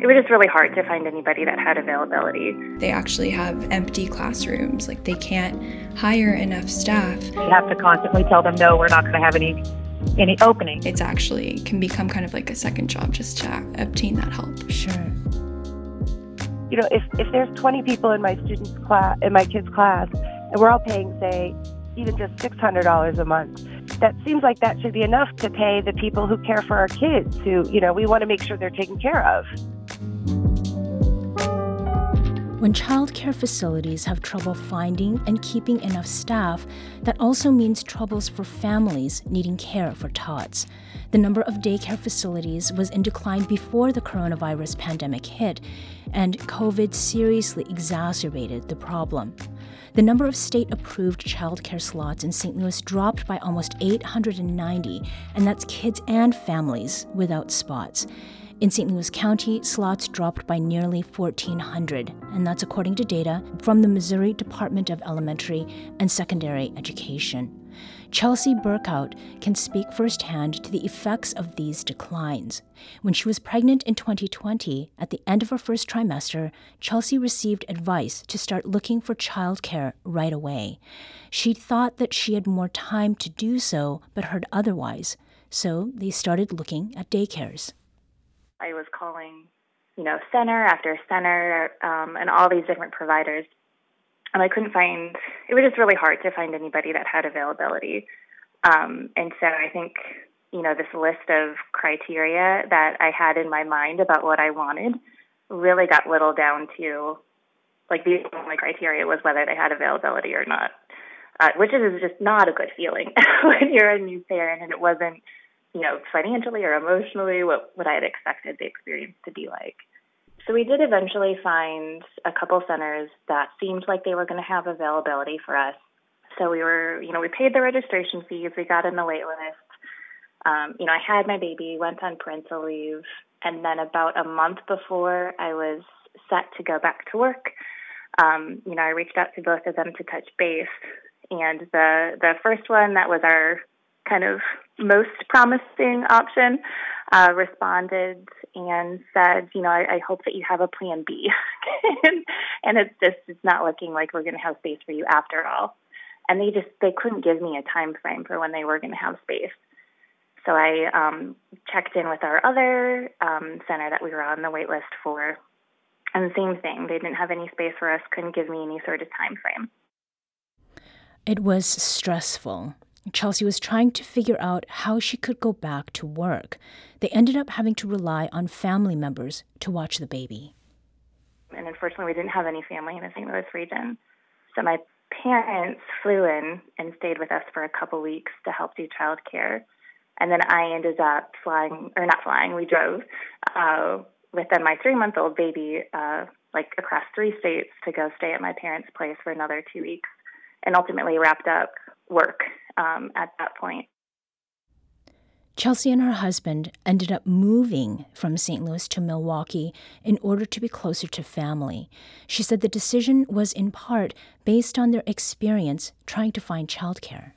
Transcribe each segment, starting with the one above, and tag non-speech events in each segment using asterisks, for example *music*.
it was just really hard to find anybody that had availability. They actually have empty classrooms. Like they can't hire enough staff. You have to constantly tell them, no, we're not going to have any any opening. It's actually can become kind of like a second job just to obtain that help. Sure. You know, if, if there's 20 people in my students' class, in my kids' class, and we're all paying, say, even just $600 a month, that seems like that should be enough to pay the people who care for our kids, who, you know, we want to make sure they're taken care of. When childcare facilities have trouble finding and keeping enough staff, that also means troubles for families needing care for tots. The number of daycare facilities was in decline before the coronavirus pandemic hit, and COVID seriously exacerbated the problem. The number of state approved childcare slots in St. Louis dropped by almost 890, and that's kids and families without spots. In St. Louis County, slots dropped by nearly 1,400, and that's according to data from the Missouri Department of Elementary and Secondary Education. Chelsea Burkout can speak firsthand to the effects of these declines. When she was pregnant in 2020, at the end of her first trimester, Chelsea received advice to start looking for childcare right away. She thought that she had more time to do so, but heard otherwise. So they started looking at daycares. I was calling, you know, center after center um, and all these different providers. And I couldn't find, it was just really hard to find anybody that had availability. Um, and so I think, you know, this list of criteria that I had in my mind about what I wanted really got whittled down to like the only criteria was whether they had availability or not, uh, which is just not a good feeling *laughs* when you're a new parent and it wasn't you know, financially or emotionally, what, what I had expected the experience to be like. So we did eventually find a couple centers that seemed like they were going to have availability for us. So we were, you know, we paid the registration fees, we got in the wait list. Um, you know, I had my baby, went on parental leave, and then about a month before I was set to go back to work, um, you know, I reached out to both of them to touch base. And the the first one that was our kind of most promising option, uh, responded and said, you know, I, I hope that you have a plan B. *laughs* and, and it's just, it's not looking like we're going to have space for you after all. And they just, they couldn't give me a time frame for when they were going to have space. So I um, checked in with our other um, center that we were on the wait list for, and the same thing. They didn't have any space for us, couldn't give me any sort of time frame. It was stressful. Chelsea was trying to figure out how she could go back to work. They ended up having to rely on family members to watch the baby. And unfortunately, we didn't have any family in the St. Louis region. So my parents flew in and stayed with us for a couple weeks to help do childcare. And then I ended up flying, or not flying, we drove uh, with then my three month old baby, uh, like across three states to go stay at my parents' place for another two weeks and ultimately wrapped up work um, at that point. Chelsea and her husband ended up moving from St. Louis to Milwaukee in order to be closer to family. She said the decision was in part based on their experience trying to find childcare.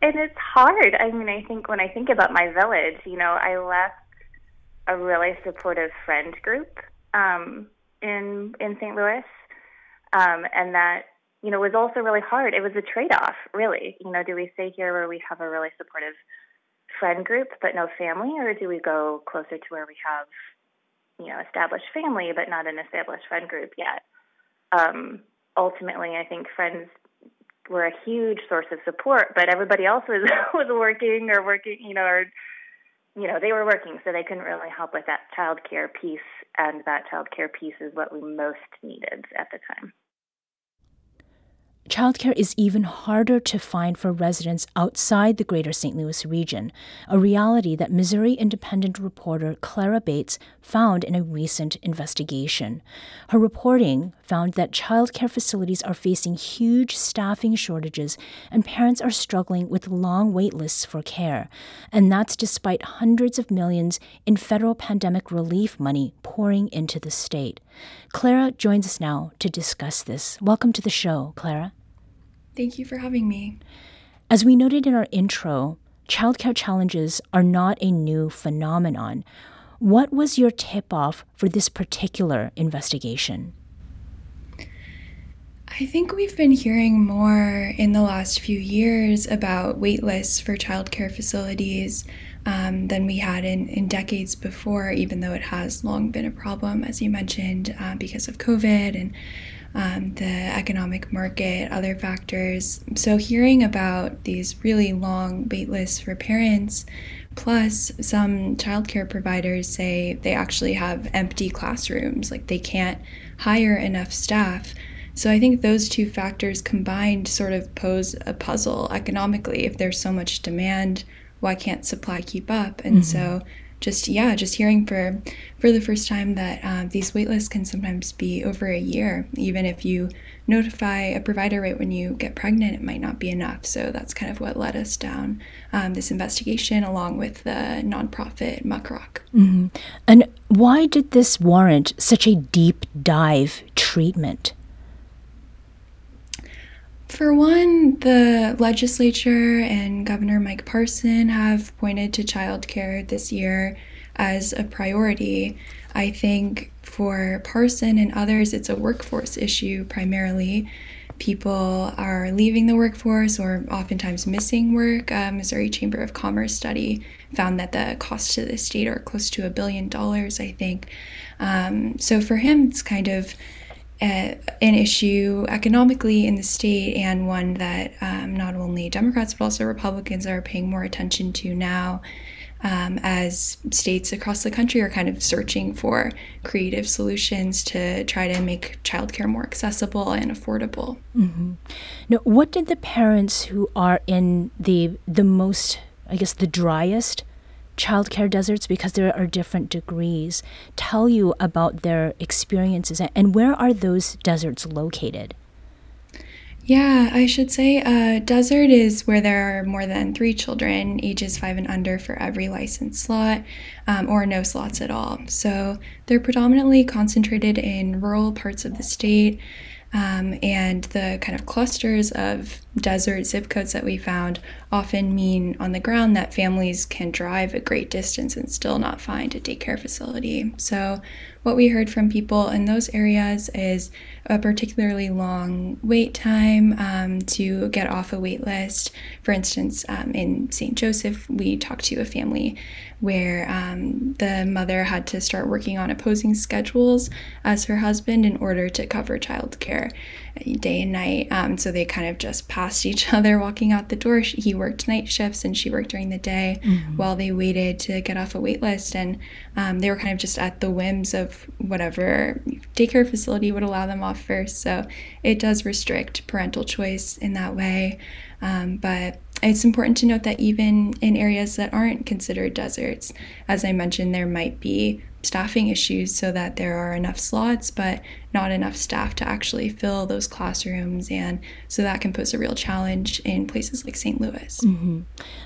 And it's hard. I mean, I think when I think about my village, you know, I left a really supportive friend group um, in in St. Louis, um, and that you know, was also really hard. It was a trade off, really. You know, do we stay here where we have a really supportive friend group but no family, or do we go closer to where we have, you know, established family but not an established friend group yet? Um, ultimately, I think friends were a huge source of support, but everybody else was *laughs* was working or working, you know, or you know, they were working, so they couldn't really help with that child care piece, and that child care piece is what we most needed at the time. Childcare is even harder to find for residents outside the greater St. Louis region, a reality that Missouri Independent reporter Clara Bates found in a recent investigation. Her reporting found that childcare facilities are facing huge staffing shortages and parents are struggling with long wait lists for care. And that's despite hundreds of millions in federal pandemic relief money pouring into the state. Clara joins us now to discuss this. Welcome to the show, Clara. Thank you for having me. As we noted in our intro, childcare challenges are not a new phenomenon. What was your tip off for this particular investigation? I think we've been hearing more in the last few years about waitlists for childcare facilities um, than we had in, in decades before, even though it has long been a problem, as you mentioned, uh, because of COVID and um, the economic market, other factors. So, hearing about these really long wait lists for parents, plus some childcare providers say they actually have empty classrooms, like they can't hire enough staff. So, I think those two factors combined sort of pose a puzzle economically. If there's so much demand, why can't supply keep up? And mm-hmm. so, just yeah, just hearing for for the first time that um, these waitlists can sometimes be over a year. Even if you notify a provider right when you get pregnant, it might not be enough. So that's kind of what led us down um, this investigation, along with the nonprofit Muckrock. Mm-hmm. And why did this warrant such a deep dive treatment? For one, the legislature and Governor Mike Parson have pointed to childcare this year as a priority. I think for Parson and others, it's a workforce issue primarily. People are leaving the workforce or oftentimes missing work. Uh, Missouri Chamber of Commerce study found that the costs to the state are close to a billion dollars, I think. Um, so for him, it's kind of an issue economically in the state and one that um, not only Democrats but also Republicans are paying more attention to now um, as states across the country are kind of searching for creative solutions to try to make childcare more accessible and affordable. Mm-hmm. Now, what did the parents who are in the the most, I guess, the driest childcare deserts because there are different degrees tell you about their experiences and where are those deserts located? Yeah, I should say uh, desert is where there are more than three children, ages five and under, for every licensed slot, um, or no slots at all. So they're predominantly concentrated in rural parts of the state. Um, and the kind of clusters of desert zip codes that we found often mean on the ground that families can drive a great distance and still not find a daycare facility. So, what we heard from people in those areas is a particularly long wait time um, to get off a wait list. For instance, um, in St. Joseph, we talked to a family where um, the mother had to start working on opposing schedules as her husband in order to cover childcare day and night. Um, so they kind of just passed each *laughs* other walking out the door. He worked night shifts and she worked during the day mm-hmm. while they waited to get off a wait list. And um, they were kind of just at the whims of whatever daycare facility would allow them off first. So it does restrict parental choice in that way. Um, but it's important to note that even in areas that aren't considered deserts, as I mentioned, there might be staffing issues so that there are enough slots, but not enough staff to actually fill those classrooms. And so that can pose a real challenge in places like St. Louis. Mm-hmm.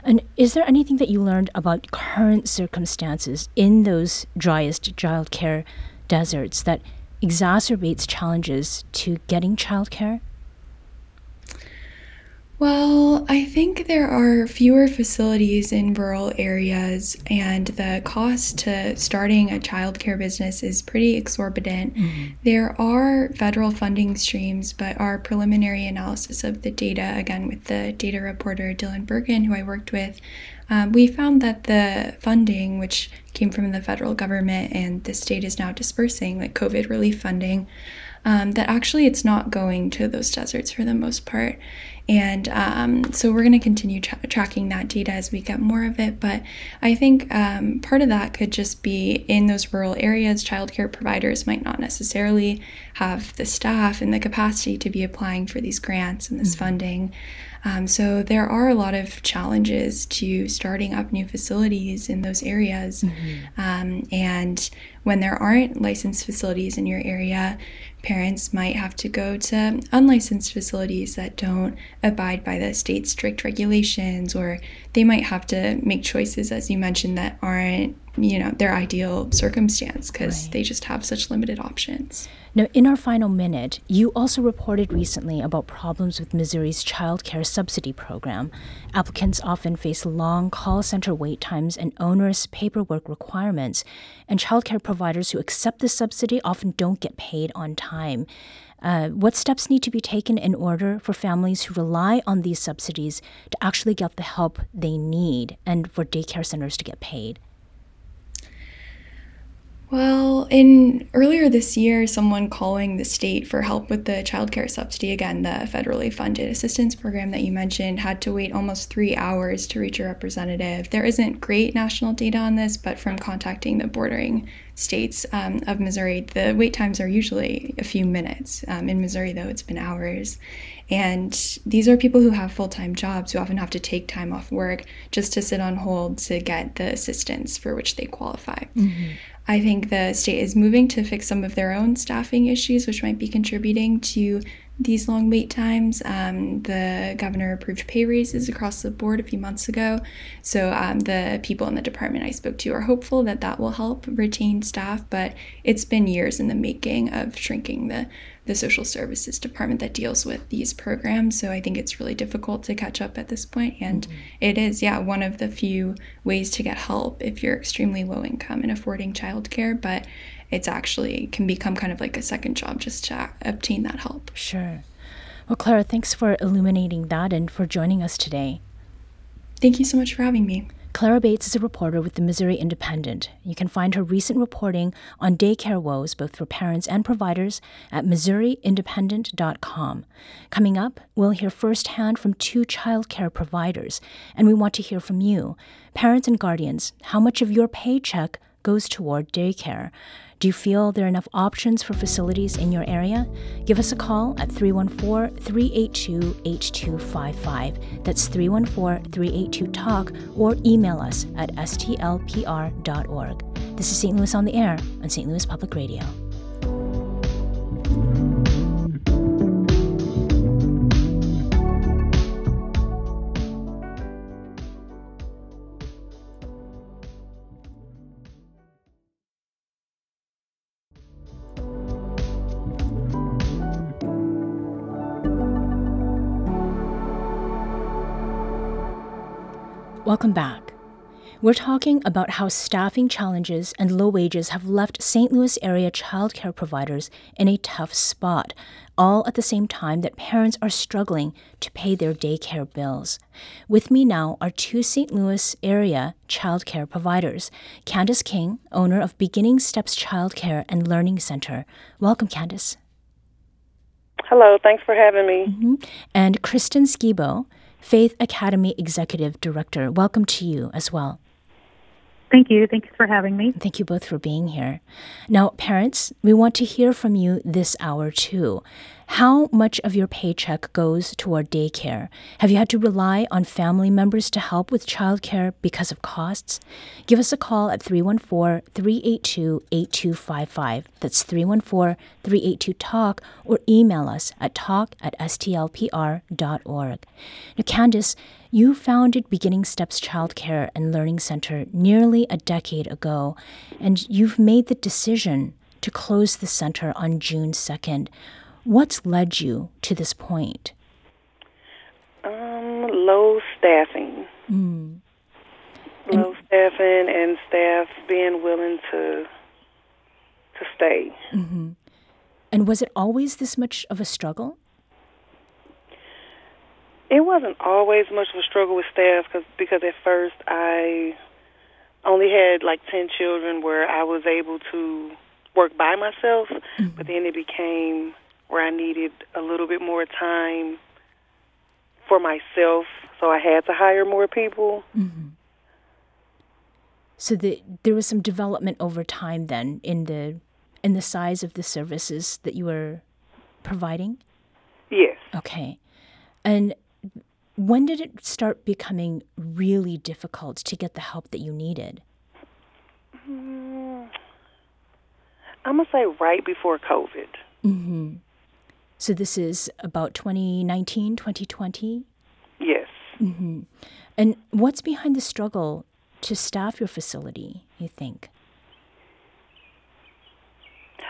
And is there anything that you learned about current circumstances in those driest childcare deserts that exacerbates challenges to getting childcare? Well, I think there are fewer facilities in rural areas, and the cost to starting a childcare business is pretty exorbitant. Mm-hmm. There are federal funding streams, but our preliminary analysis of the data, again with the data reporter Dillon Bergin, who I worked with, um, we found that the funding, which came from the federal government and the state is now dispersing, like COVID relief funding, um, that actually it's not going to those deserts for the most part. And um, so we're going to continue tra- tracking that data as we get more of it. But I think um, part of that could just be in those rural areas, childcare providers might not necessarily have the staff and the capacity to be applying for these grants and this mm-hmm. funding. Um, so there are a lot of challenges to starting up new facilities in those areas. Mm-hmm. Um, and when there aren't licensed facilities in your area, parents might have to go to unlicensed facilities that don't abide by the state's strict regulations, or they might have to make choices, as you mentioned, that aren't you know their ideal circumstance because right. they just have such limited options. Now, in our final minute, you also reported recently about problems with Missouri's child care subsidy program. Applicants often face long call center wait times and onerous paperwork requirements, and child care providers who accept the subsidy often don't get paid on time. Uh, what steps need to be taken in order for families who rely on these subsidies to actually get the help they need and for daycare centers to get paid? Well, in earlier this year, someone calling the state for help with the child care subsidy, again, the federally funded assistance program that you mentioned, had to wait almost three hours to reach a representative. There isn't great national data on this, but from contacting the bordering states um, of Missouri, the wait times are usually a few minutes. Um, in Missouri, though, it's been hours. And these are people who have full time jobs who often have to take time off work just to sit on hold to get the assistance for which they qualify. Mm-hmm. I think the state is moving to fix some of their own staffing issues, which might be contributing to these long wait times. Um, the governor approved pay raises across the board a few months ago. So um, the people in the department I spoke to are hopeful that that will help retain staff, but it's been years in the making of shrinking the the social services department that deals with these programs. So I think it's really difficult to catch up at this point. And mm-hmm. it is, yeah, one of the few ways to get help if you're extremely low income and affording childcare. But it's actually can become kind of like a second job just to obtain that help. Sure. Well, Clara, thanks for illuminating that and for joining us today. Thank you so much for having me. Clara Bates is a reporter with the Missouri Independent. You can find her recent reporting on daycare woes, both for parents and providers, at MissouriIndependent.com. Coming up, we'll hear firsthand from two child care providers, and we want to hear from you, parents and guardians, how much of your paycheck goes toward daycare. Do you feel there are enough options for facilities in your area? Give us a call at 314 382 8255. That's 314 382 TALK or email us at stlpr.org. This is St. Louis on the Air on St. Louis Public Radio. Welcome back. We're talking about how staffing challenges and low wages have left St. Louis area childcare providers in a tough spot, all at the same time that parents are struggling to pay their daycare bills. With me now are two St. Louis area childcare providers Candace King, owner of Beginning Steps Childcare and Learning Center. Welcome, Candace. Hello, thanks for having me. Mm-hmm. And Kristen Skibo, Faith Academy Executive Director. Welcome to you as well. Thank you. Thank you for having me. Thank you both for being here. Now, parents, we want to hear from you this hour too. How much of your paycheck goes toward daycare? Have you had to rely on family members to help with childcare because of costs? Give us a call at 314 382 8255. That's 314 382 TALK or email us at talk at stlpr.org. Now, Candace, you founded Beginning Steps Childcare and Learning Center nearly a decade ago, and you've made the decision to close the center on June 2nd. What's led you to this point? Um, low staffing. Mm. Low staffing and staff being willing to to stay. Mm-hmm. And was it always this much of a struggle? It wasn't always much of a struggle with staff cause, because at first I only had like 10 children where I was able to work by myself, mm-hmm. but then it became where I needed a little bit more time for myself, so I had to hire more people. Mm-hmm. So the, there was some development over time then in the in the size of the services that you were providing. Yes. Okay, and when did it start becoming really difficult to get the help that you needed? Mm, I'm gonna say right before COVID. Mm-hmm. So this is about 2019, 2020? Yes. Mm-hmm. And what's behind the struggle to staff your facility, you think?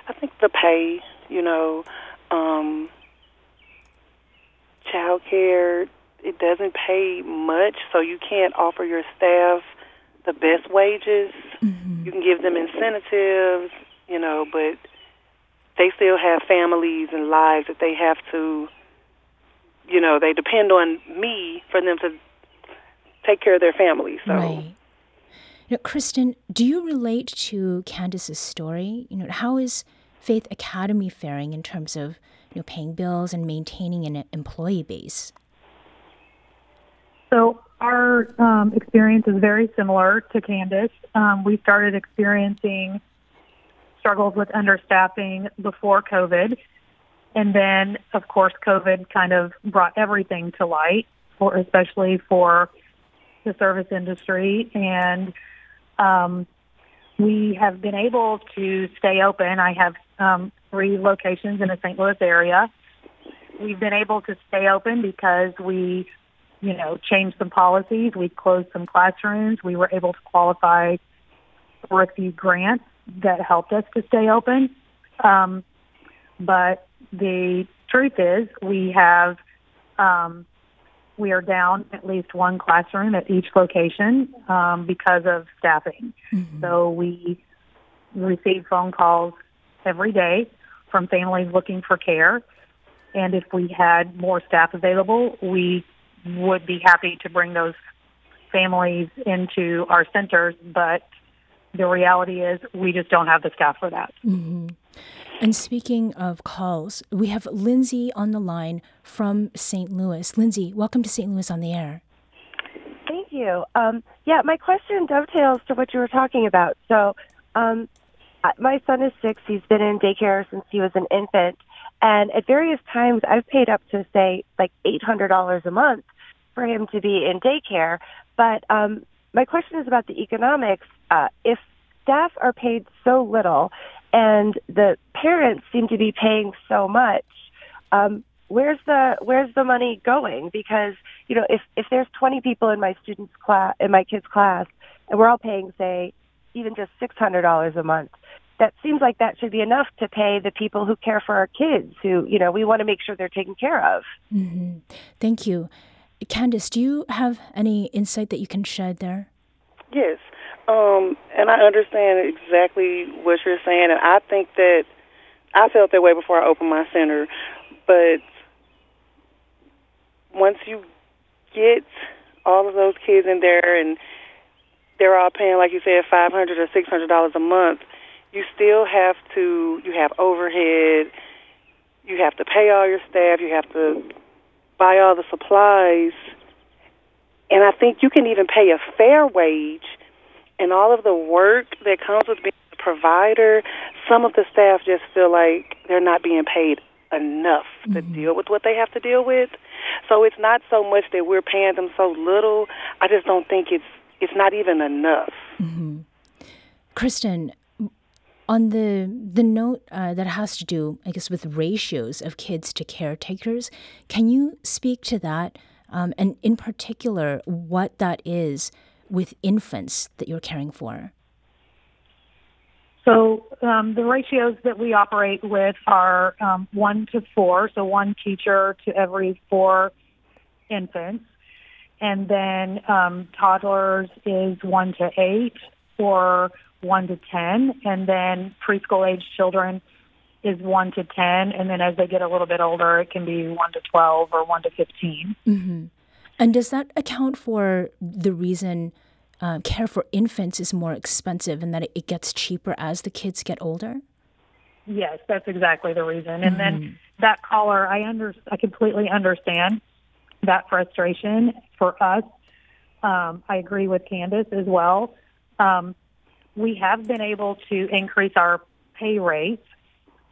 I think the pay, you know, um, child care, it doesn't pay much, so you can't offer your staff the best wages. Mm-hmm. You can give them incentives, you know, but they still have families and lives that they have to, you know, they depend on me for them to take care of their families. So. Right. You know, Kristen, do you relate to Candace's story? You know, how is Faith Academy faring in terms of you know paying bills and maintaining an employee base? So our um, experience is very similar to Candace. Um, we started experiencing struggles with understaffing before COVID. And then, of course, COVID kind of brought everything to light, for, especially for the service industry. And um, we have been able to stay open. I have um, three locations in the St. Louis area. We've been able to stay open because we, you know, changed some policies. We closed some classrooms. We were able to qualify for a few grants that helped us to stay open. Um, but the truth is, we have um, we are down at least one classroom at each location um, because of staffing. Mm-hmm. So we receive phone calls every day from families looking for care, and if we had more staff available, we would be happy to bring those families into our centers, but the reality is we just don't have the staff for that. Mm-hmm. And speaking of calls, we have Lindsay on the line from St. Louis. Lindsay, welcome to St. Louis on the air. Thank you. Um, yeah, my question dovetails to what you were talking about. So, um, my son is six. He's been in daycare since he was an infant. And at various times, I've paid up to, say, like $800 a month for him to be in daycare. But um, my question is about the economics. Uh, if staff are paid so little and the parents seem to be paying so much, um, where's the where's the money going? Because you know, if if there's 20 people in my students' class in my kids' class, and we're all paying, say, even just $600 a month, that seems like that should be enough to pay the people who care for our kids. Who you know, we want to make sure they're taken care of. Mm-hmm. Thank you. Candace do you have any insight that you can shed there? Yes, um, and I understand exactly what you're saying, and I think that I felt that way before I opened my center. But once you get all of those kids in there, and they're all paying, like you said, five hundred or six hundred dollars a month, you still have to. You have overhead. You have to pay all your staff. You have to buy all the supplies. And I think you can even pay a fair wage and all of the work that comes with being a provider, some of the staff just feel like they're not being paid enough mm-hmm. to deal with what they have to deal with. So it's not so much that we're paying them so little. I just don't think it's it's not even enough. Mm-hmm. Kristen, on the the note uh, that has to do, I guess, with ratios of kids to caretakers, can you speak to that, um, and in particular, what that is with infants that you're caring for? So um, the ratios that we operate with are um, one to four, so one teacher to every four infants, and then um, toddlers is one to eight or one to ten, and then preschool age children is one to ten, and then as they get a little bit older, it can be one to twelve or one to 15 mm-hmm. And does that account for the reason uh, care for infants is more expensive and that it, gets cheaper as the kids get older? Yes, that's exactly the reason. And mm-hmm. then that caller, I under, I completely understand. that frustration for us. Um, I agree with Candace as well. Um, we have been able to increase our pay rates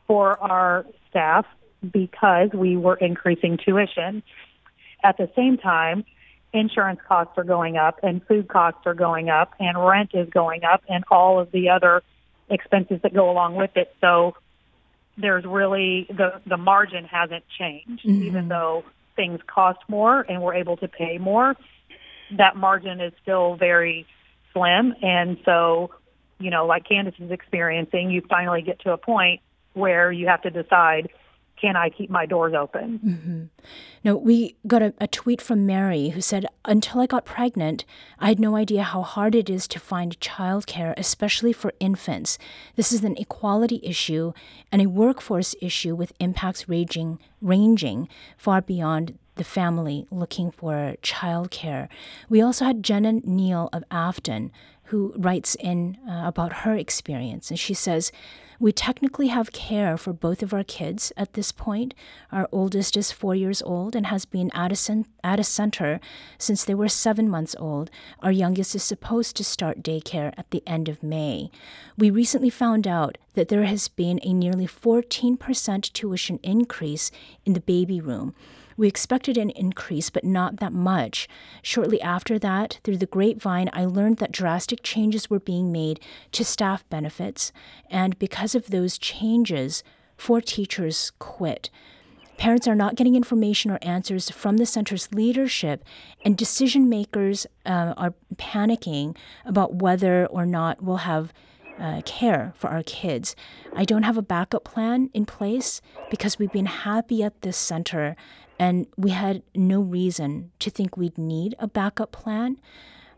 for our staff because we were increasing tuition. At the same time, insurance costs are going up and food costs are going up and rent is going up and all of the other expenses that go along with it. So there's really the the margin hasn't changed mm-hmm. even though things cost more and we're able to pay more. That margin is still very slim and so you know like Candace is experiencing you finally get to a point where you have to decide can I keep my doors open? Mm-hmm. Now, we got a, a, tweet from Mary who said, Until I got pregnant, I had no idea how hard it is to find childcare, especially for infants. This is an equality issue and a workforce issue with impacts ranging, ranging far beyond the family looking for childcare. We also had Jenna Neal of Afton who writes in uh, about her experience, and she says, we technically have care for both of our kids at this point. Our oldest is four years old and has been at a, at a center since they were seven months old. Our youngest is supposed to start daycare at the end of May. We recently found out that there has been a nearly 14% tuition increase in the baby room. We expected an increase, but not that much. Shortly after that, through the grapevine, I learned that drastic changes were being made to staff benefits, and because of those changes, four teachers quit. Parents are not getting information or answers from the center's leadership, and decision makers uh, are panicking about whether or not we'll have uh, care for our kids. I don't have a backup plan in place because we've been happy at this center and we had no reason to think we'd need a backup plan.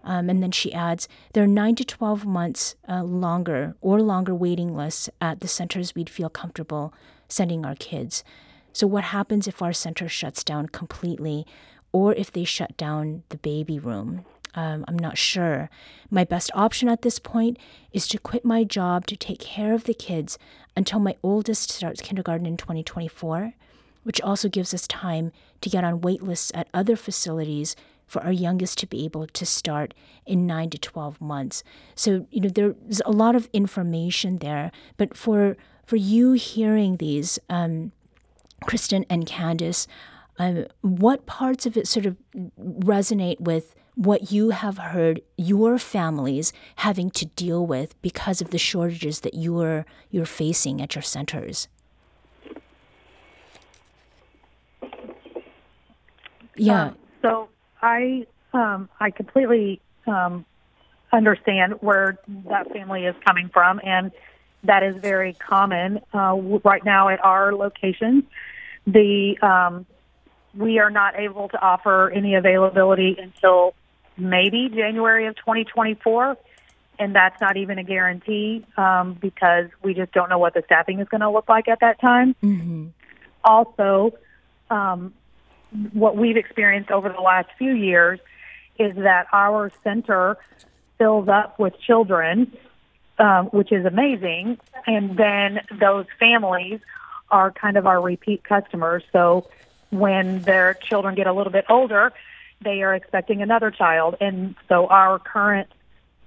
Um, and then she adds, there are nine to 12 months uh, longer or longer waiting lists at the centers we'd feel comfortable sending our kids. So, what happens if our center shuts down completely or if they shut down the baby room? Um, I'm not sure. My best option at this point is to quit my job to take care of the kids until my oldest starts kindergarten in 2024 which also gives us time to get on wait lists at other facilities for our youngest to be able to start in 9 to 12 months. So, you know, there's a lot of information there, but for for you hearing these, um, Kristen and Candace, um, what parts of it sort of resonate with what you have heard your families having to deal with because of the shortages that you're you're facing at your centers? Yeah. Um, so I um, I completely um, understand where that family is coming from, and that is very common uh, right now at our locations. The um, we are not able to offer any availability until maybe January of 2024, and that's not even a guarantee um, because we just don't know what the staffing is going to look like at that time. Mm-hmm. Also, um, what we've experienced over the last few years is that our center fills up with children, um, which is amazing. And then those families are kind of our repeat customers. So when their children get a little bit older, they are expecting another child. And so our current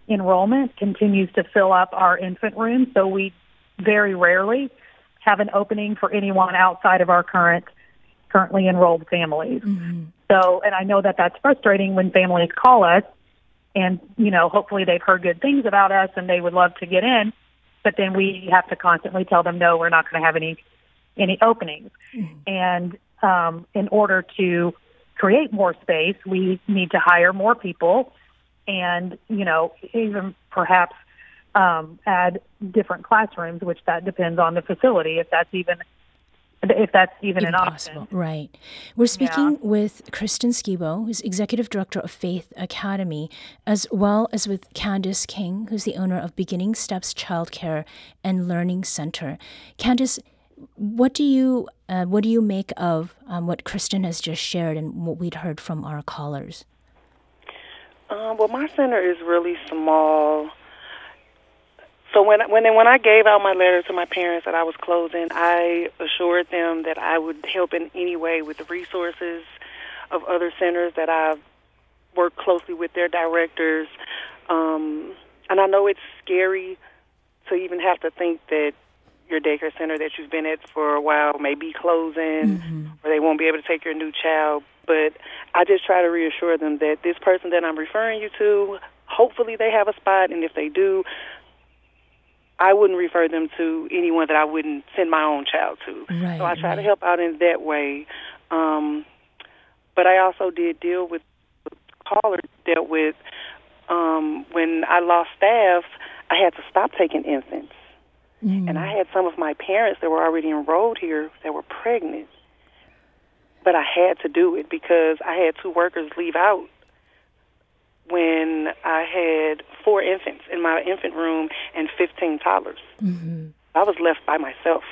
enrollment continues to fill up our infant room. So we very rarely have an opening for anyone outside of our current currently enrolled families. Mm-hmm. So, and I know that that's frustrating when families call us and, you know, hopefully they've heard good things about us and they would love to get in, but then we have to constantly tell them, no, we're not going to have any, any openings. Mm-hmm. And, um, in order to create more space, we need to hire more people and, you know, even perhaps, um, add different classrooms, which that depends on the facility, if that's even if that's even Impossible. an option. Right. We're speaking yeah. with Kristen Skibo, who's executive director of Faith Academy, as well as with Candace King, who's the owner of Beginning Steps Childcare and Learning Center. Candace, what do you uh, what do you make of um, what Kristen has just shared and what we'd heard from our callers? Uh, well, my center is really small. So when when when I gave out my letter to my parents that I was closing, I assured them that I would help in any way with the resources, of other centers that I've worked closely with their directors. Um, and I know it's scary to even have to think that your daycare center that you've been at for a while may be closing mm-hmm. or they won't be able to take your new child. But I just try to reassure them that this person that I'm referring you to, hopefully they have a spot, and if they do, I wouldn't refer them to anyone that I wouldn't send my own child to. Right, so I try right. to help out in that way. Um, but I also did deal with caller dealt with um, when I lost staff. I had to stop taking infants, mm. and I had some of my parents that were already enrolled here that were pregnant. But I had to do it because I had two workers leave out when I had four infants in my infant room and 15 toddlers. Mm-hmm. I was left by myself.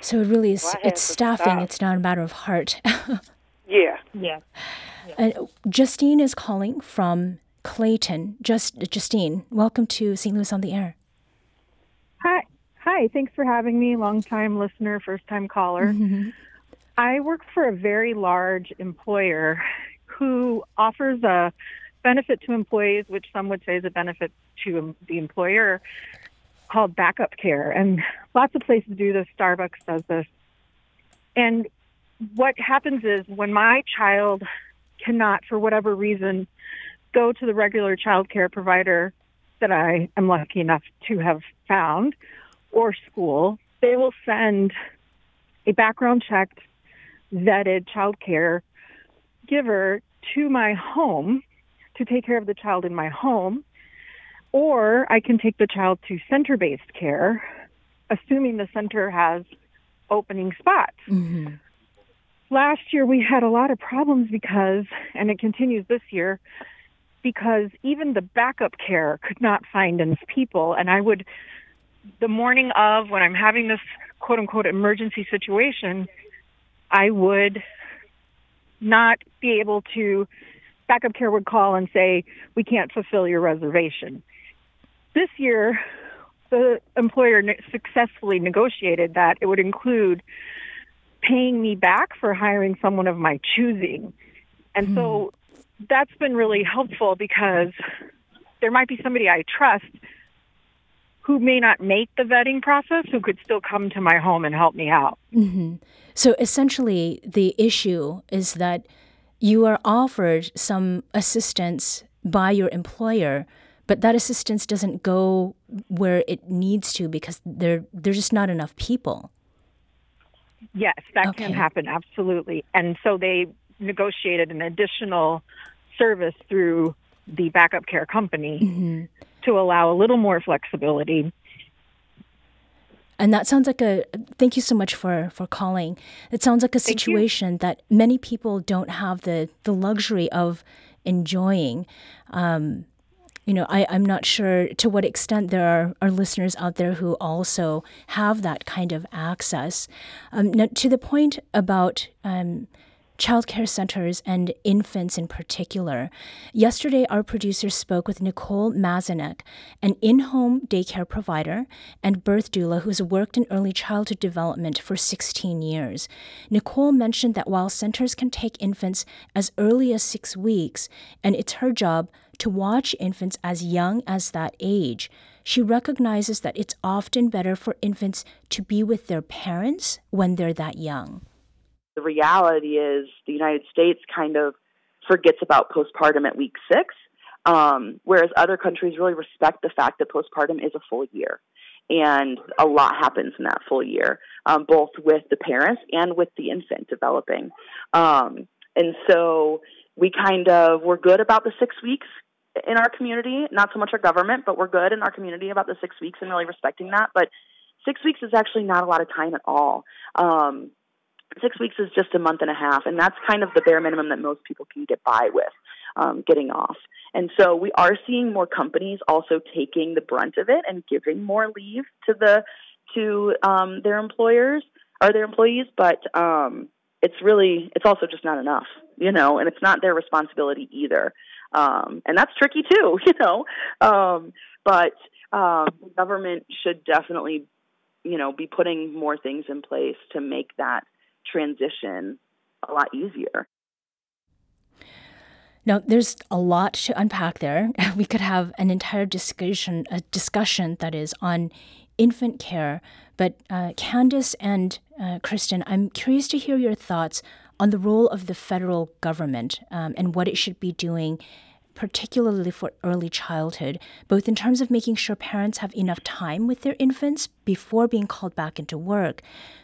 So it really is, so it's staffing, stop. it's not a matter of heart. *laughs* yeah. Yeah. And Justine is calling from Clayton. Just Justine, welcome to St. Louis on the Air. Hi. Hi, thanks for having me. Long time listener, first time caller. Mm-hmm. I work for a very large employer who offers a benefit to employees, which some would say is a benefit to the employer, called backup care. And lots of places do this. Starbucks does this. And what happens is when my child cannot, for whatever reason, go to the regular child care provider that I am lucky enough to have found or school, they will send a background checked, vetted child care giver to my home to take care of the child in my home, or I can take the child to center based care, assuming the center has opening spots. Mm-hmm. Last year, we had a lot of problems because, and it continues this year, because even the backup care could not find enough people. And I would, the morning of when I'm having this quote unquote emergency situation, I would not be able to backup care would call and say, we can't fulfill your reservation. This year, the employer successfully negotiated that it would include paying me back for hiring someone of my choosing. And mm. so hmm. that's been really helpful because there might be somebody I trust who may not make the vetting process who could still come to my home and help me out. Mm-hmm. So essentially, the issue is that you are offered some assistance by your employer, but that assistance doesn't go where it needs to because there there's just not enough people. Yes, that okay. can happen absolutely. And so they negotiated an additional service through the backup care company mm-hmm. to allow a little more flexibility and that sounds like a thank you so much for for calling. It sounds like a situation that many people don't have the the luxury of enjoying. Um, you know, I, I'm not sure to what extent there are, are listeners out there who also have that kind of access. Um, now, to the point about um, childcare centers and infants in particular. Yesterday, our producer spoke with Nicole Mazanek, an in home daycare provider and birth doula who's worked in early childhood development for 16 years. Nicole mentioned that while centers can take infants as early as six weeks, and it's her job to watch infants as young as that age, she recognizes that it's often better for infants to be with their parents when they're that young the reality is the United States kind of forgets about postpartum at week six, um, whereas other countries really respect the fact that postpartum is a full year. And a lot happens in that full year, um, both with the parents and with the infant developing. Um, and so we kind of, we're good about the six weeks in our community, not so much our government, but we're good in our community about the six weeks and really respecting that. But six weeks is actually not a lot of time at all. Um, six weeks is just a month and a half, and that's kind of the bare minimum that most people can get by with um, getting off. And so we are seeing more companies also taking the brunt of it and giving more leave to the to um, their employers or their employees, but um, it's really it's also just not enough, you know, and it's not their responsibility either. Um, and that's tricky too, *laughs* you know. Um, but um, the government should definitely, you know, be putting more things in place to make that transition a lot easier. Now, there's a lot to unpack there. *laughs* We could have an entire discussion, a discussion that is on infant care. But uh, Candace and uh, Kristen, I'm curious to hear your thoughts on the role of the federal government um, and what it should be doing, particularly for early childhood, both in terms of making sure parents have enough time with their infants before being called back into work,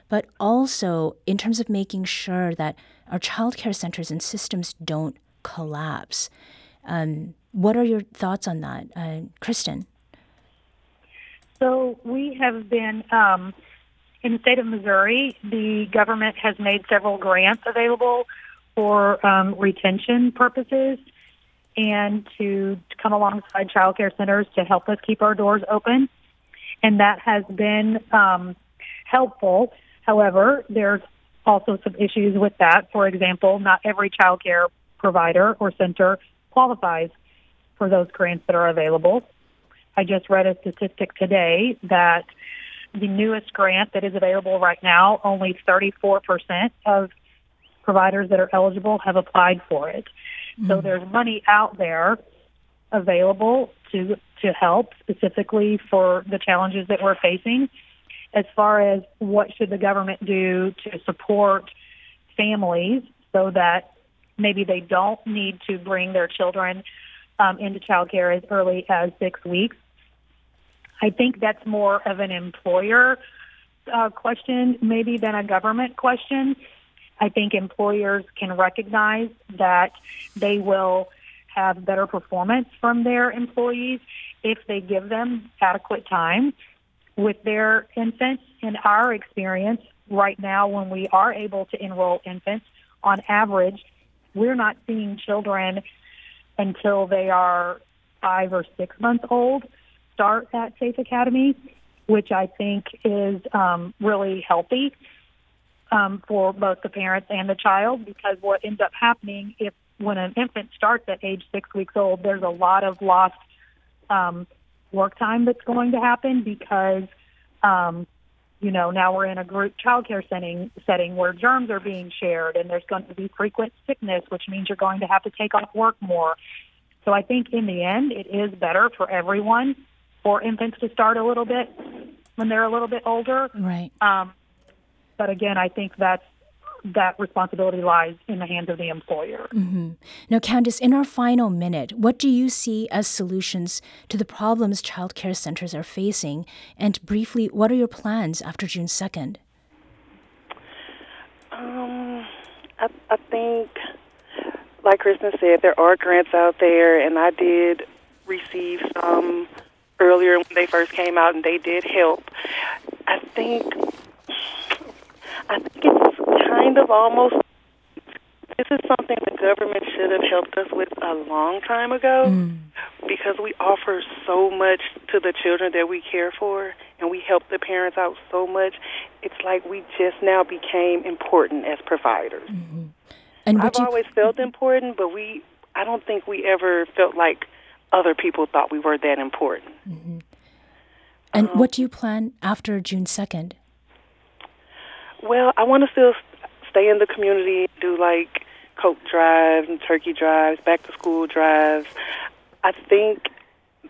but also in terms of making sure that our childcare centers and systems don't collapse. Um, what are your thoughts on that, uh, Kristen? So we have been um, in the state of Missouri. The government has made several grants available for um, retention purposes and to, come alongside child care centers to help us keep our doors open. And that has been um, helpful. However, there's also some issues with that. For example, not every child care provider or center qualifies for those grants that are available. I just read a statistic today that the newest grant that is available right now, only 34% of providers that are eligible have applied for it. Mm-hmm. So there's money out there available to to help specifically for the challenges that we're facing. As far as what should the government do to support families so that maybe they don't need to bring their children um, into childcare as early as six weeks. I think that's more of an employer uh, question, maybe than a government question. I think employers can recognize that they will have better performance from their employees if they give them adequate time with their infants. In our experience, right now, when we are able to enroll infants, on average, we're not seeing children until they are five or six months old start at Faith Academy, which I think is um, really healthy um, for both the parents and the child because what ends up happening if when an infant starts at age six weeks old, there's a lot of lost um, work time that's going to happen because um, you know, now we're in a group childcare setting setting where germs are being shared and there's going to be frequent sickness, which means you're going to have to take off work more. So I think in the end it is better for everyone for infants to start a little bit when they're a little bit older. Right. Um, but again, I think that's that responsibility lies in the hands of the employer. Mm-hmm. Now, Candace, in our final minute, what do you see as solutions to the problems child care centers are facing? And briefly, what are your plans after June 2nd? Um, I, I think, like Kristen said, there are grants out there, and I did receive some earlier when they first came out, and they did help. I think I think it's kind of almost this is something the government should have helped us with a long time ago mm. because we offer so much to the children that we care for and we help the parents out so much. It's like we just now became important as providers. Mm-hmm. And I've you... always felt important, but we I don't think we ever felt like other people thought we were that important. Mm-hmm. And um, what do you plan after June 2nd? Well, I want to still stay in the community, do like coat drives and turkey drives, back to school drives. I think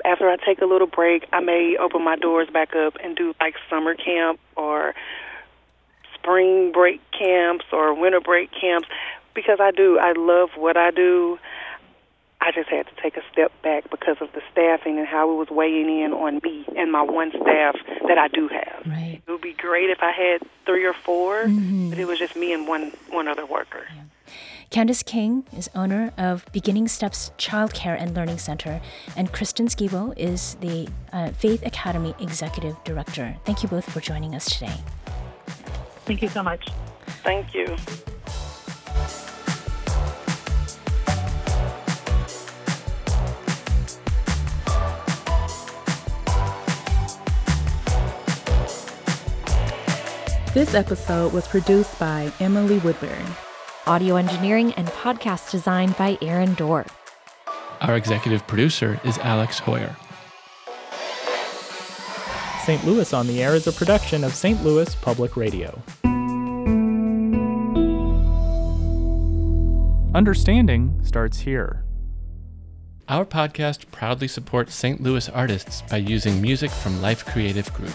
after I take a little break, I may open my doors back up and do like summer camp or spring break camps or winter break camps because I do. I love what I do. I just had to take a step back because of the staffing and how it was weighing in on me and my one staff that I do have. Right. It would be great if I had three or 4 mm-hmm. but it was just me and one one other worker. Yeah. Candace King is owner of Beginning Steps Child Care and Learning Center, and Kristen Skibo is the uh, Faith Academy Executive Director. Thank you both for joining us today. Thank you so much. Thank you. This episode was produced by Emily Woodbury. Audio engineering and podcast design by Aaron Doerr. Our executive producer is Alex Heuer. St. Louis on the Air is a production of St. Louis Public Radio. Understanding starts here. Our podcast proudly supports St. Louis artists by using music from Life Creative Group.